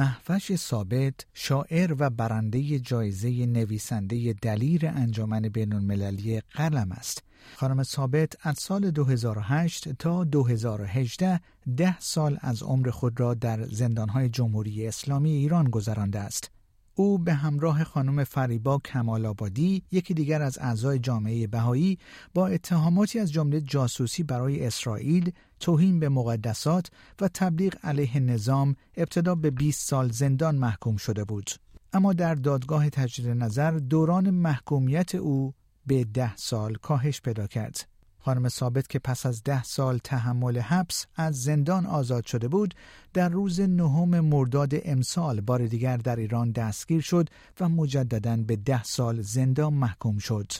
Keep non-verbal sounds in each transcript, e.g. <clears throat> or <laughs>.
محفش ثابت شاعر و برنده جایزه نویسنده دلیر انجمن بین المللی قلم است. خانم ثابت از سال 2008 تا 2018 ده سال از عمر خود را در زندانهای جمهوری اسلامی ایران گذرانده است. او به همراه خانم فریبا کمال آبادی یکی دیگر از اعضای جامعه بهایی با اتهاماتی از جمله جاسوسی برای اسرائیل، توهین به مقدسات و تبلیغ علیه نظام ابتدا به 20 سال زندان محکوم شده بود. اما در دادگاه تجدید نظر دوران محکومیت او به ده سال کاهش پیدا کرد. خانم ثابت که پس از ده سال تحمل حبس از زندان آزاد شده بود در روز نهم مرداد امسال بار دیگر در ایران دستگیر شد و مجددا به ده سال زندان محکوم شد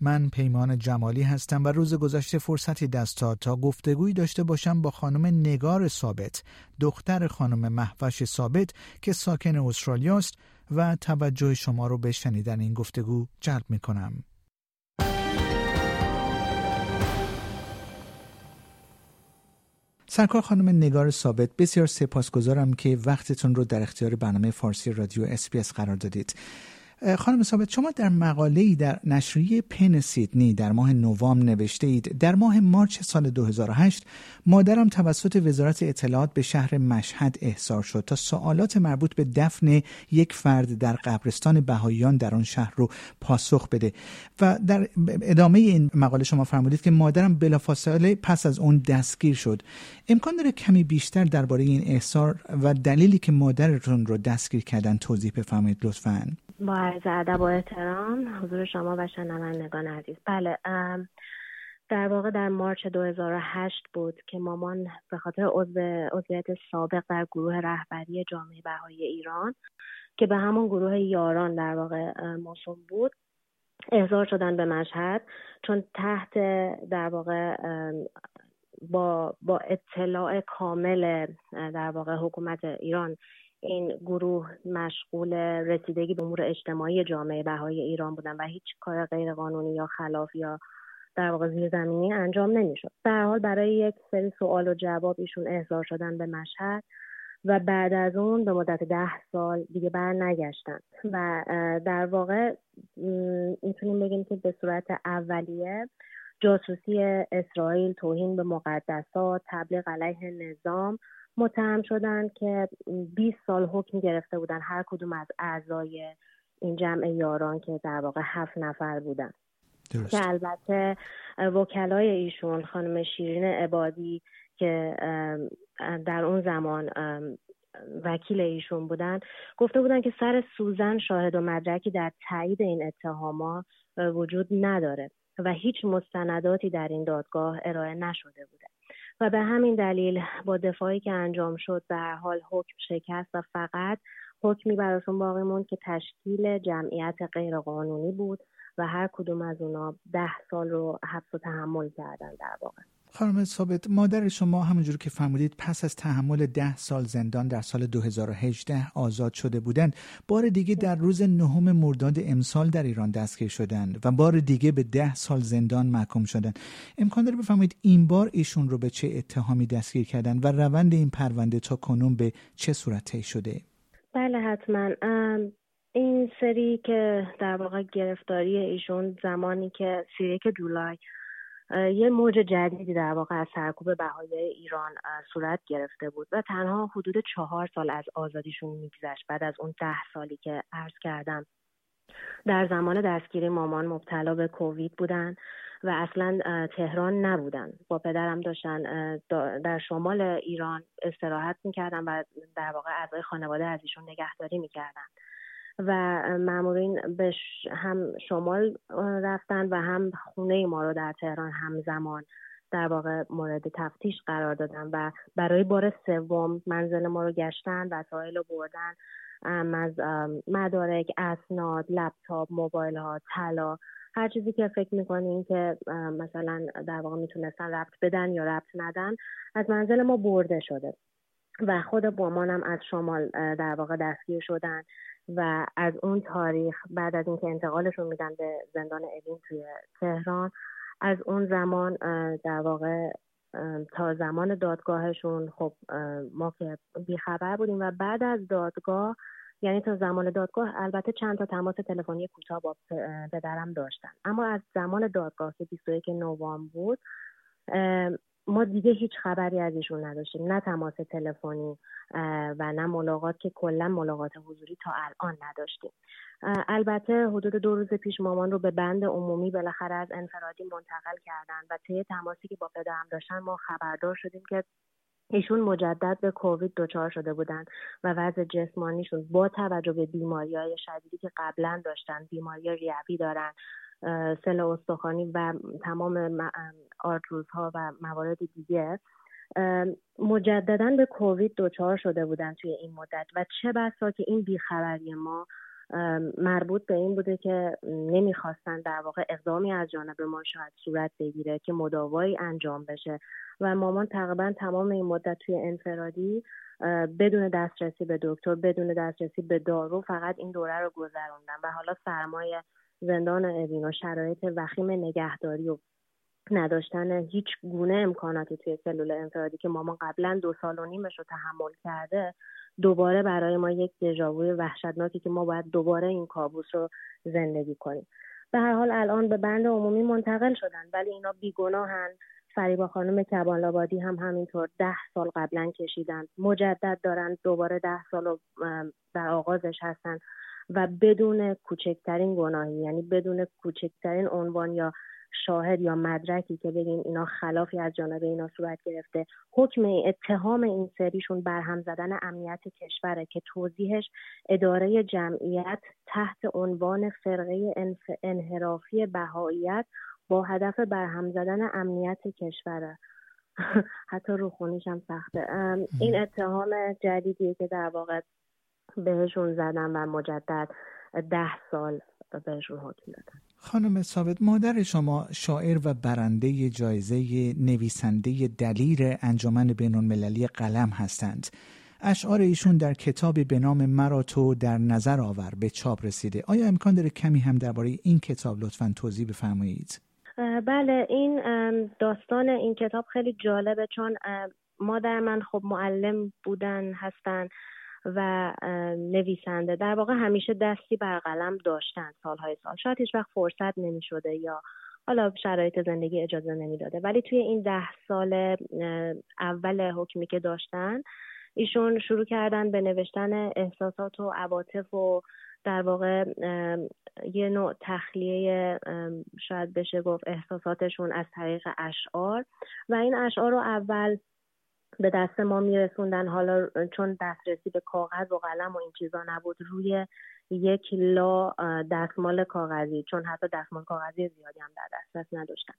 من پیمان جمالی هستم و روز گذشته فرصتی دست داد تا گفتگویی داشته باشم با خانم نگار ثابت دختر خانم محوش ثابت که ساکن استرالیا است و توجه شما رو به شنیدن این گفتگو جلب می کنم. سرکار خانم نگار ثابت بسیار سپاسگزارم که وقتتون رو در اختیار برنامه فارسی رادیو اسپیس قرار دادید. خانم ثابت شما در مقاله در نشریه پن سیدنی در ماه نوامبر نوشته اید در ماه مارچ سال 2008 مادرم توسط وزارت اطلاعات به شهر مشهد احضار شد تا سوالات مربوط به دفن یک فرد در قبرستان بهاییان در آن شهر رو پاسخ بده. و در ادامه این مقاله شما فرمودید که مادرم بلافاصله پس از اون دستگیر شد. امکان داره کمی بیشتر درباره این احضار و دلیلی که مادرتون رو دستگیر کردن توضیح بفرمایید لطفاً. عرض ادب و احترام حضور شما و شنوندگان عزیز. بله در واقع در مارچ 2008 بود که مامان به خاطر عضویت سابق در گروه رهبری جامعه بهایی ایران که به همون گروه یاران در واقع موسوم بود احضار شدن به مشهد. چون تحت در واقع با, با اطلاع کامل در واقع حکومت ایران این گروه مشغول رسیدگی به امور اجتماعی جامعه بهای ایران بودن و هیچ کار غیرقانونی یا خلاف یا در واقع زیرزمینی انجام نمی‌شد. در حال برای یک سری سوال و جواب ایشون احضار شدن به مشهد و بعد از اون به مدت ده سال دیگه بر نگشتن و در واقع می‌تونیم بگیم که به صورت اولیه جاسوسی اسرائیل توهین به مقدسات تبلیغ علیه نظام متهم شدن که 20 سال حکم گرفته بودن هر کدوم از اعضای این جمع یاران که در واقع هفت نفر بودن درست. که البته وکلای ایشون خانم شیرین عبادی که در اون زمان وکیل ایشون بودن گفته بودن که سر سوزن شاهد و مدرکی در تایید این اتهامات وجود نداره و هیچ مستنداتی در این دادگاه ارائه نشده بوده و به همین دلیل با دفاعی که انجام شد به هر حال حکم شکست و فقط حکمی براشون باقی موند که تشکیل جمعیت غیرقانونی بود و هر کدوم از اونا ده سال رو حبس و تحمل کردن در واقع. خانم ثابت مادر شما همونجور که فرمودید پس از تحمل ده سال زندان در سال 2018 آزاد شده بودند بار دیگه در روز نهم مرداد امسال در ایران دستگیر شدند و بار دیگه به ده سال زندان محکوم شدند. امکان داره بفرمایید این بار ایشون رو به چه اتهامی دستگیر کردن و روند این پرونده تا کنون به چه صورت شده؟ بله حتما. این سری که در واقع گرفتاری ایشون زمانی که 31 جولای یه موج جدیدی در واقع از سرکوب بهای ایران صورت گرفته بود و تنها حدود چهار سال از آزادیشون میگذشت. بعد از اون ده سالی که عرض کردم در زمان دستگیری مامان مبتلا به کووید بودن و اصلا تهران نبودن. با پدرم داشتن در شمال ایران استراحت می‌کردن و در واقع اعضای خانواده از ایشون نگهداری می‌کردن. و مامورین به هم شمال رفتن و هم خونه ما رو در تهران همزمان در واقع مورد تفتیش قرار دادن و برای بار سوم منزل ما رو گشتن وسایل رو بردن از مدارک اسناد لپتاپ موبایل ها طلا هر چیزی که فکر می‌کنیم که مثلا در واقع می‌تونستن ربط بدن یا ربط ندن از منزل ما برده شده. و خود مامانم از شمال در واقع دستگیر شدن و از اون تاریخ بعد از اینکه انتقالشون میدن به زندان اوین توی تهران از اون زمان در واقع تا زمان دادگاهشون خب ما که بیخبر بودیم و بعد از دادگاه یعنی تا زمان دادگاه البته چند تا تماس تلفنی کوتاه با پدرم داشتن. اما از زمان دادگاه که 21 نوامبر بود ما دیگه هیچ خبری از ایشون نداشتیم. نه تماس تلفنی و نه ملاقات که کلا ملاقات حضوری تا الان نداشتیم. البته حدود دو روز پیش مامان رو به بند عمومی بالاخره از انفرادی منتقل کردن و طی تماسی که با پدرم داشتن ما خبردار شدیم که ایشون مجدد به کووید دچار شده بودن و وضع جسمانیشون با توجه به بیماری های شدیدی که قبلا داشتن بیماری ریوی دارن سل استخوانی و تمام آرتروزها و موارد دیگه مجددا به کووید دچار شده بودن توی این مدت. و چه بسا که این بیخبری ما مربوط به این بوده که نمی‌خواستن در واقع اقدامی از جانب ما شاید صورت بگیره که مداوایی انجام بشه. و مامان تقریبا تمام این مدت توی انفرادی بدون دسترسی به دکتر بدون دسترسی به دارو فقط این دوره رو گذروندن. و حالا سرمایه زندان اوین و شرایط وخیم نگهداری و نداشتن هیچ گونه امکاناتی توی سلول انفرادی که مامان قبلا دو سال و نیمش رو تحمل کرده دوباره برای ما یک دژاووی وحشتناکی که ما باید دوباره این کابوس رو زندگی کنیم. به هر حال الان به بند عمومی منتقل شدن ولی اینا بیگناهن. فریبا خانم کبالابادی هم همینطور ده سال قبلا کشیدن. مجدد دارن دوباره ده سال در آغازش هستن. و بدون کوچکترین گناهی یعنی بدون کوچکترین عنوان یا شاهد یا مدرکی که بگیم اینا خلافی از جانب اینا صورت گرفته. حکم اتهام این سریشون برهم زدن امنیت کشوره که توضیحش اداره جمعیت تحت عنوان فرقه انحرافی بهاییت با هدف برهم زدن امنیت کشوره. <laughs> حتی روخونیش هم سخته. این اتهام جدیدیه که در واقع بهشون زدن و مجدد ده سال بهشون حکم دادن خانم ثابت مادر شما شاعر و برنده جایزه نویسنده دلیر انجمن بین المللی قلم هستند. اشعار ایشون در کتابی به نام مرا تو در نظر آور به چاپ رسیده. آیا امکان داره کمی هم درباره این کتاب لطفا توضیح بفرمایید؟ بله این داستان این کتاب خیلی جالبه چون مادر من خب معلم بودن هستن. و نویسنده. در واقع همیشه دستی بر قلم داشتن سالهای سال. شاید هیچ وقت فرصت نمی شده یا حالا شرایط زندگی اجازه نمی‌داده. ولی توی این ده سال اول حکمی که داشتن ایشون شروع کردن به نوشتن احساسات و عواطف و در واقع یه نوع تخلیه شاید بشه گفت احساساتشون از طریق اشعار. و این اشعار رو اول به دست ما میرسوندن. حالا چون دسترسی به کاغذ و قلم و این چیزا نبود روی یک لا دستمال کاغذی چون حتی دستمال کاغذی زیادی هم در دسترس نداشتن.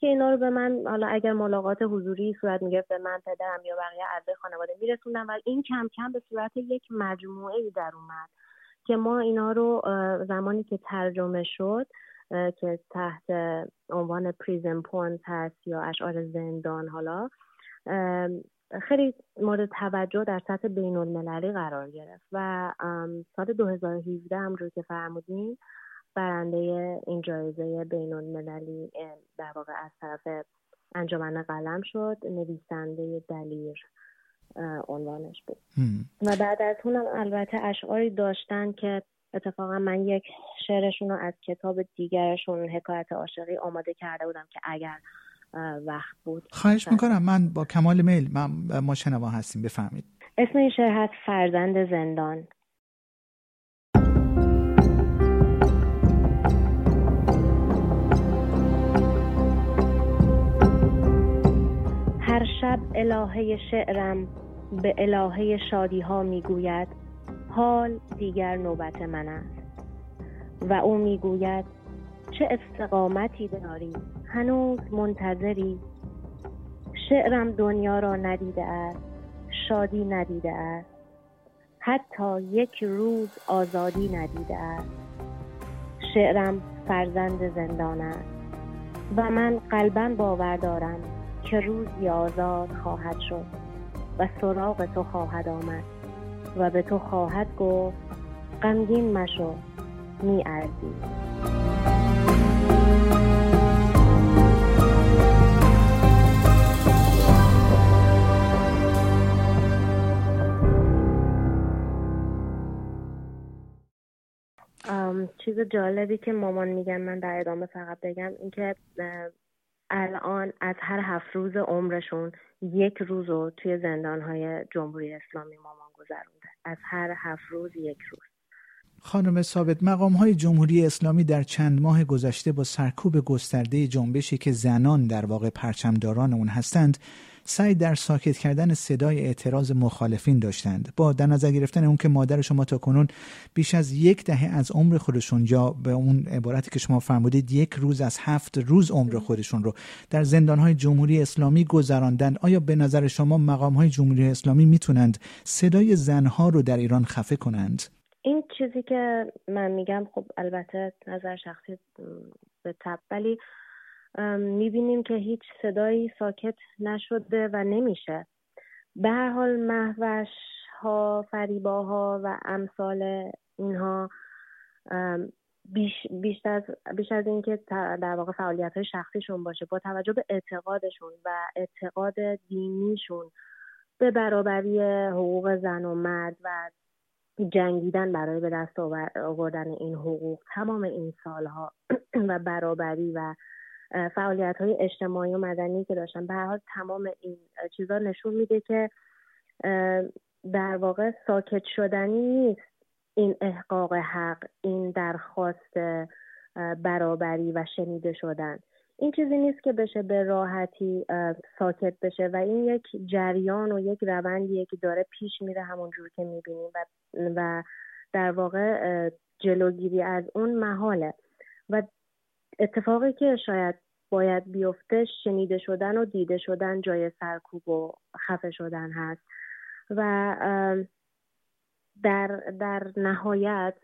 که اینا رو به من حالا اگر ملاقات حضوری صورت می‌گرفت به من پدرم یا بقیه اعضای خانواده میرسوندن و این کم کم به صورت یک مجموعه ای در اومد که ما اینا رو زمانی که ترجمه شد که تحت عنوان پریزن پونت هست یا اشعار زندان حالا خیلی مورد توجه در سطح بین المللی قرار گرفت و سال 2017 هم رو که فرمودین برنده این جایزه بین المللی در واقع از طرف انجمن قلم شد نویسنده دلیر عنوانش بود. و بعد از اونم البته اشعاری داشتن که اتفاقا من یک شعرشون رو از کتاب دیگرشون حکایت عاشقی آماده کرده بودم که اگر وقت بود. خواهش می‌کنم. من با کمال میل من ما شنوا هستیم. بفهمید اسم این شعر هست فرزند زندان. هر شب الهه شعرم به الهه شادی ها می‌گوید حال دیگر نوبت من است. و او می‌گوید چه استقامتی داری هنوز منتظری؟ شعرم دنیا را ندیده است شادی ندیده است. حتی یک روز آزادی ندیده است. شعرم فرزند زندان است. و من قلبا باور دارم که روزی آزاد خواهد شد و سراغ تو خواهد آمد و به تو خواهد گفت غمگین مشو می چیز جالبی که مامان میگن من در ادامه فقط بگم اینکه الان از هر هفت روز عمرشون یک روز رو توی زندانهای جمهوری اسلامی مامان گذرونده. از هر هفت روز یک روز. خانم ثابت مقام های جمهوری اسلامی در چند ماه گذشته با سرکوب گسترده جنبشی که زنان در واقع پرچمداران اون هستند سعی در ساکت کردن صدای اعتراض مخالفین داشتند. با در نظر گرفتن اون که مادر شما تا کنون بیش از یک دهه از عمر خودشون یا به اون عبارتی که شما فرمودید یک روز از هفت روز عمر خودشون رو در زندانهای جمهوری اسلامی گذراندن آیا به نظر شما مقام های جمهوری اسلامی می‌تونند صدای زنها رو در ایران خفه کنند؟ این چیزی که من میگم خب البته نظر شخصی به تب ولی می‌بینیم که هیچ صدایی ساکت نشده و نمیشه. به هر حال محوش ها فریباها و امثال اینها بیش, بیش از بیش از اینکه در واقع فعالیت های شخصیشون باشه با توجه به اعتقادشون و اعتقاد دینیشون به برابری حقوق زن و مرد و جنگیدن برای به دست آوردن این حقوق تمام این سالها <clears throat> و برابری و فعالیت های اجتماعی و مدنی که داشتن. به حال تمام این چیزا نشون میده که در واقع ساکت شدنی نیست. این احقاق حق این درخواست برابری و شنیده شدن. این چیزی نیست که بشه به راحتی ساکت بشه و این یک جریان و یک روندیه که داره پیش میره همونجور که می‌بینیم و, و در واقع جلوگیری از اون محاله. و اتفاقی که شاید باید بیفته شنیده شدن و دیده شدن جای سرکوب و خفه شدن هست. و در, در نهایت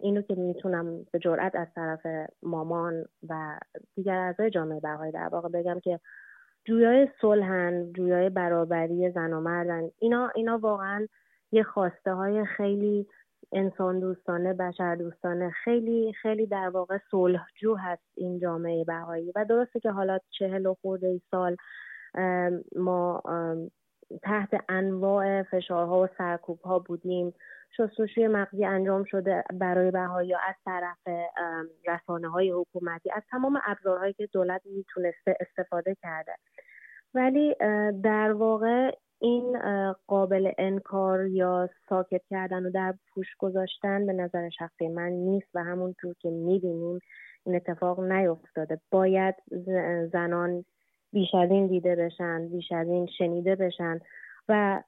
اینو که می‌تونم به جرأت از طرف مامان و دیگر اعضای جامعه بهایی در واقع بگم که جویای صلحن جویای برابری زن و مردن اینا اینا واقعا یه خواسته های خیلی انسان دوستانه بشر دوستانه خیلی خیلی در واقع صلحجو هست این جامعه بهایی. و درسته که حالا چهل و خورده ای سال ما تحت انواع فشارها و سرکوب ها بودیم. شستشوی مغزی انجام شده برای بهایی از طرف رسانه های حکومتی از تمام ابزارهایی که دولت می‌تونسته استفاده کرده. ولی در واقع این قابل انکار یا ساکت کردن و در پوش گذاشتن به نظر شخصی من نیست و همونطور که می‌بینیم این اتفاق نیفتاده. باید زنان بیش از این دیده بشن بیش از این شنیده بشن و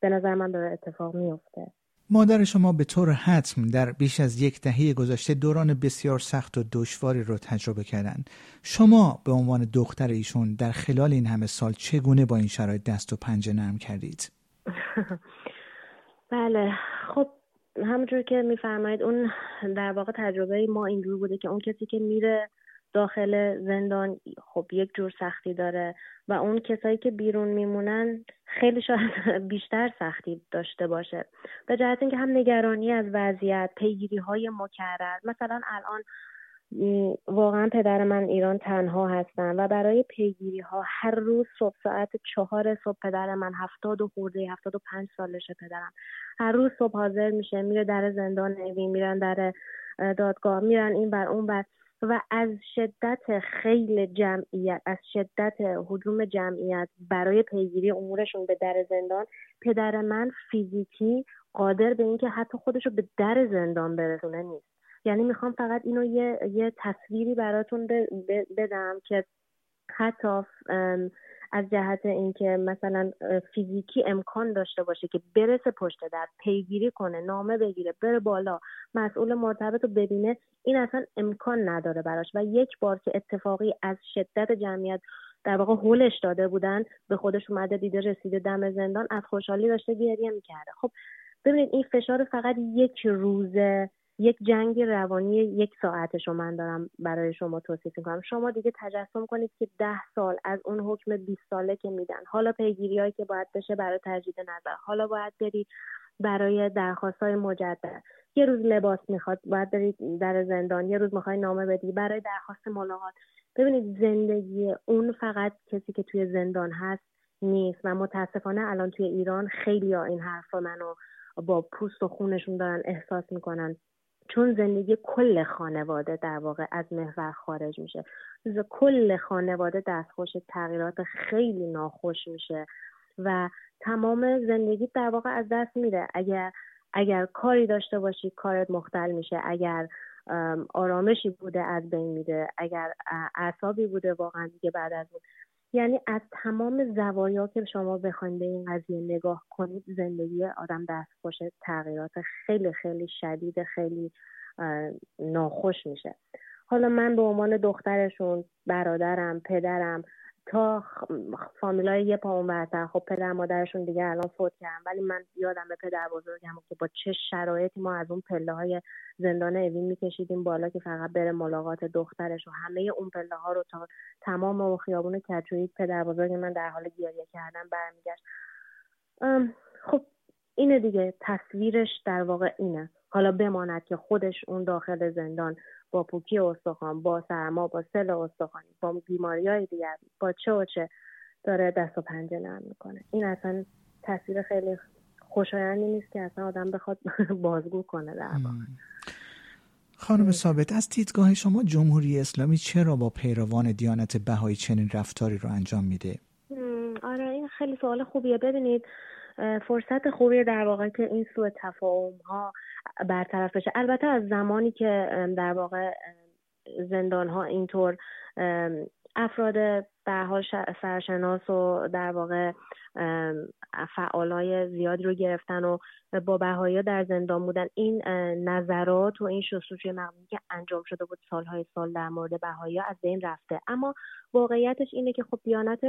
به نظر من داره اتفاق میفته مادر شما به طور حتم در بیش از یک دهه گذشته دوران بسیار سخت و دشواری رو تجربه کردند. شما به عنوان دختر ایشون در خلال این همه سال چگونه با این شرایط دست و پنجه نرم کردید؟ <laughs> بله خب همونجور که میفرمایید اون در واقع تجربه ما اینجور بوده که اون کسی که میره داخل زندان خب یک جور سختی داره و اون کسایی که بیرون میمونن خیلی شاید <laughs> بیشتر سختی داشته باشه. به جهت اینکه هم نگرانی از وضعیت پیگیری های مکرر. مثلا الان واقعا پدر من ایران تنها هستن و برای پیگیری ها هر روز صبح ساعت چهار صبح پدر من هفتاد و خورده هفتاد و پنج سالشه پدرم. هر روز صبح حاضر میشه میره در زندان نوین میرن در دادگاه میرن این بر اون بر و از شدت خیل جمعیت از شدت حجوم جمعیت برای پیگیری امورشون به در زندان پدر من فیزیکی قادر به اینکه حتی خودش رو به در زندان برسونه نیست. یعنی می‌خوام فقط اینو یه, یه تصویری براتون بدم که حتی از جهت اینکه مثلا فیزیکی امکان داشته باشه که برسه پشت در پیگیری کنه نامه بگیره بره بالا مسئول مرتبط رو ببینه این اصلا امکان نداره براش. و یک بار که اتفاقی از شدت جمعیت در واقع هولش داده بودن به خودش اومده دیده رسیده دم زندان از خوشحالی داشته گریه می‌کرده. خب ببینید این فشار فقط یک روزه یک جنگ روانی یک ساعتش من دارم برای شما توصیف می‌کنم. شما دیگه تجسم کنید که ده سال از اون حکم 20 ساله که میدن. حالا پیگیری که باید بشه برای تجدید نظر. حالا باید بری برای درخواست های مجدد. یه روز لباس می‌خواد باید بری در زندان. یه روز می‌خوای نامه بدی برای درخواست ملاقات. ببینید زندگی اون فقط کسی که توی زندان هست نیست و متاسفانه الان توی ایران خیلی ها این حرف منو با پوست و خونشون دارن احساس می‌کنن. چون زندگی کل خانواده در واقع از محور خارج میشه. کل خانواده دستخوش تغییرات خیلی ناخوش میشه و تمام زندگی در واقع از دست میره اگر اگر کاری داشته باشی کارت مختل میشه. اگر آرامشی بوده از بین میده اگر اعصابی بوده واقعا دیگه بعد از اون یعنی از تمام زوایا که شما بخواید به این قضیه نگاه کنید زندگی آدم دستخوش تغییرات خیلی خیلی شدید خیلی ناخوش میشه. حالا من به عنوان دخترشون برادرم پدرم تا فامیلای یه پا اون خب پدر مادرشون دیگه الان فوت کردن. ولی من یادم به پدر بزرگم که با چه شرایطی ما از اون پله های زندان اوین میکشیدیم بالا که فقط بره ملاقات دخترش و همه اون پله ها رو تا تمام اون خیابون کچویی. پدر بزرگ من در حال گریه کردن برمیگشت. خب اینه دیگه. تصویرش در واقع اینه. حالا بماند که خودش اون داخل زندان با پوکی استخوان با سرما با سل استخوانی با بیماری های دیگر با چه و چه داره دست و پنجه نرم می‌کنه. این اصلا تصویر خیلی خوشایندی نیست که اصلا آدم بخواد <laughs> بازگو کنه در خانم ثابت از دیدگاه شما جمهوری اسلامی چرا با پیروان دیانت بهایی چنین رفتاری رو انجام میده؟ آره این خیلی سوال خوبیه. ببینید فرصت خوبی در واقع که این سوء تفاهم ها برطرف بشه. البته از زمانی که در واقع زندان ها اینطور افراد در حال سرشناس و در واقع فعالای زیادی رو گرفتن و با بهایی در زندان بودن. این نظرات و این شستشوی مقنونی که انجام شده بود سالهای سال در مورد بهایی از بین رفته. اما واقعیتش اینه که خب دیانت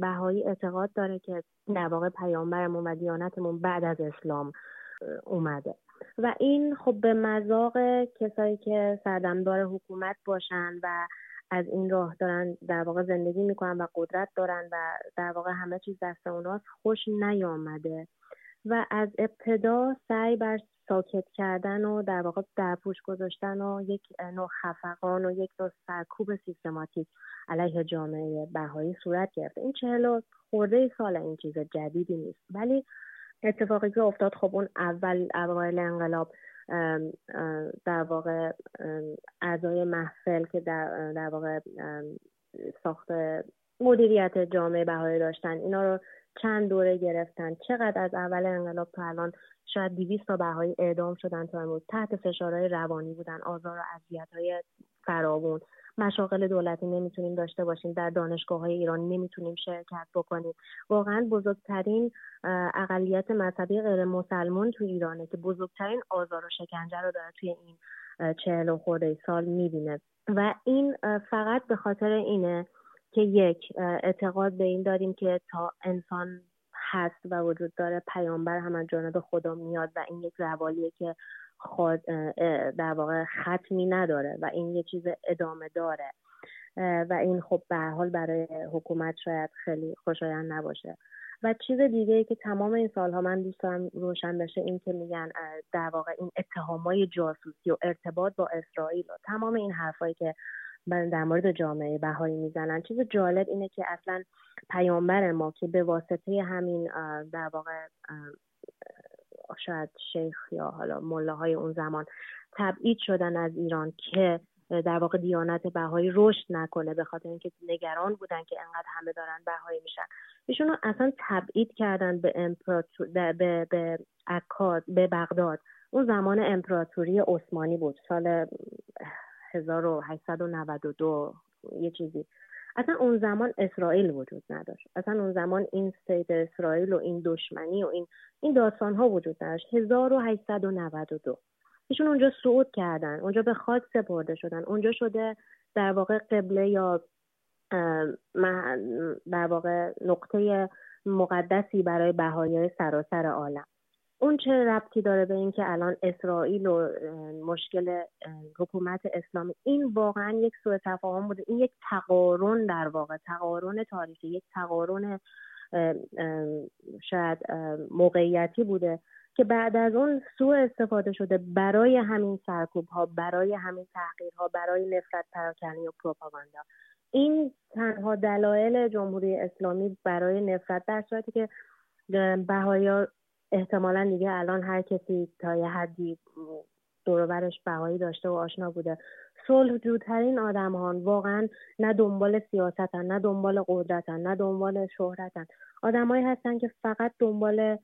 بهایی اعتقاد داره که در واقع پیامبرمون و دیانتمون بعد از اسلام اومده. و این خب به مذاق کسایی که سردمدار حکومت باشن و از این راه دارن در واقع زندگی می‌کنن و قدرت دارن و در واقع همه چیز دست اوناست خوش نیامده. و از ابتدا سعی بر ساکت کردن و در واقع در پوش گذاشتن و یک نوع خفقان و یک نوع سرکوب سیستماتیک علیه جامعه بهایی صورت گرفته این چهل خورده سال این چیز جدیدی نیست. ولی اتفاقی که افتاد خب اون اول اوایل انقلاب در واقع اعضای محفل که در, در واقع ساخت مدیریت جامعه بهایی داشتن اینا رو چند دوره گرفتن. چقدر از اول انقلاب تا الان شاید 200 تا بهایی اعدام شدن تا امروز تحت فشارهای روانی بودن آزار و اذیت های فراوون. مشاغل دولتی نمی‌تونیم داشته باشیم در دانشگاه های ایران نمی‌تونیم شرکت بکنیم. واقعا بزرگترین اقلیت مذهبی غیر مسلمان تو ایرانه که بزرگترین آزار و شکنجه رو داره توی این چهل و خورده سال می‌بینه. و این فقط به خاطر اینه که یک اعتقاد به این داریم که تا انسان هست و وجود داره پیامبر هم از جانب خدا میاد و این یک روالیه که خود در واقع ختمی نداره و این یه چیز ادامه داره. و این خب به حال برای حکومت شاید خیلی خوشایند نباشه. و چیز دیگه ای که تمام این سالها من دوست روشن بشه این که میگن در واقع این اتهامای جاسوسی و ارتباط با اسرائیل و تمام این حرفایی که در مورد جامعه بهایی می‌زنن. چیز جالب اینه که اصلا پیامبر ما که به واسطه همین در واقع شاید شیخ یا حالا ملاهای اون زمان تبعید شدن از ایران که در واقع دیانت بهایی رشد نکنه به خاطر اینکه نگران بودن که انقدر همه دارن بهایی میشن. ایشون اصلا تبعید کردن به امپراتور به به به بغداد. اون زمان امپراتوری عثمانی بود سال 1892 یه چیزی. اصلا اون زمان اسرائیل وجود نداشت. اصلا اون زمان این سید اسرائیل و این دشمنی و این این داستان ها وجود نداشت. 1892 ایشون اونجا صعود کردن. اونجا به خاک سپرده شدن. اونجا شده در واقع قبله یا در واقع نقطه مقدسی برای بهایی سراسر عالم. اون چه ربطی داره به اینکه الان اسرائیل و مشکل حکومت اسلامی این واقعا یک سوء تفاهم بوده. این یک تقارن در واقع تقارن تاریخی یک تقارن شاید موقعیتی بوده که بعد از اون سوء استفاده شده برای همین سرکوب ها برای همین ها برای نفرت پراکنی و پروپاگاندا. این تنها دلایل جمهوری اسلامی برای نفرت در صورتی که بهایا احتمالا دیگه الان هر کسی تا یه حدی دوربرش بهایی داشته و آشنا بوده. صلح جوترین آدم واقعا نه دنبال سیاستن نه دنبال قدرتن نه دنبال شهرتن. آدمایی هستن که فقط دنبال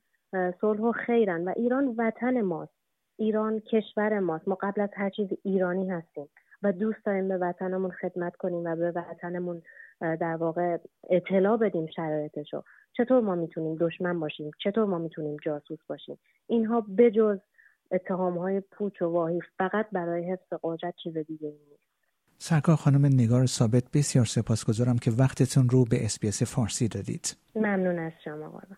صلح و خیرن و ایران وطن ماست. ایران کشور ماست. ما قبل از هر چیز ایرانی هستیم و دوست داریم به وطنمون خدمت کنیم و به وطنمون در واقع اطلاع بدیم شرایطشو. چطور ما می‌تونیم دشمن باشیم؟ چطور ما می‌تونیم جاسوس باشیم؟ اینها بجز اتهام های پوچ و واهی فقط برای حفظ قدرت چیز دیگه نیست. سرکار خانم نگار ثابت بسیار سپاسگزارم که وقتتون رو به اسپیس فارسی دادید. ممنون از شما قربان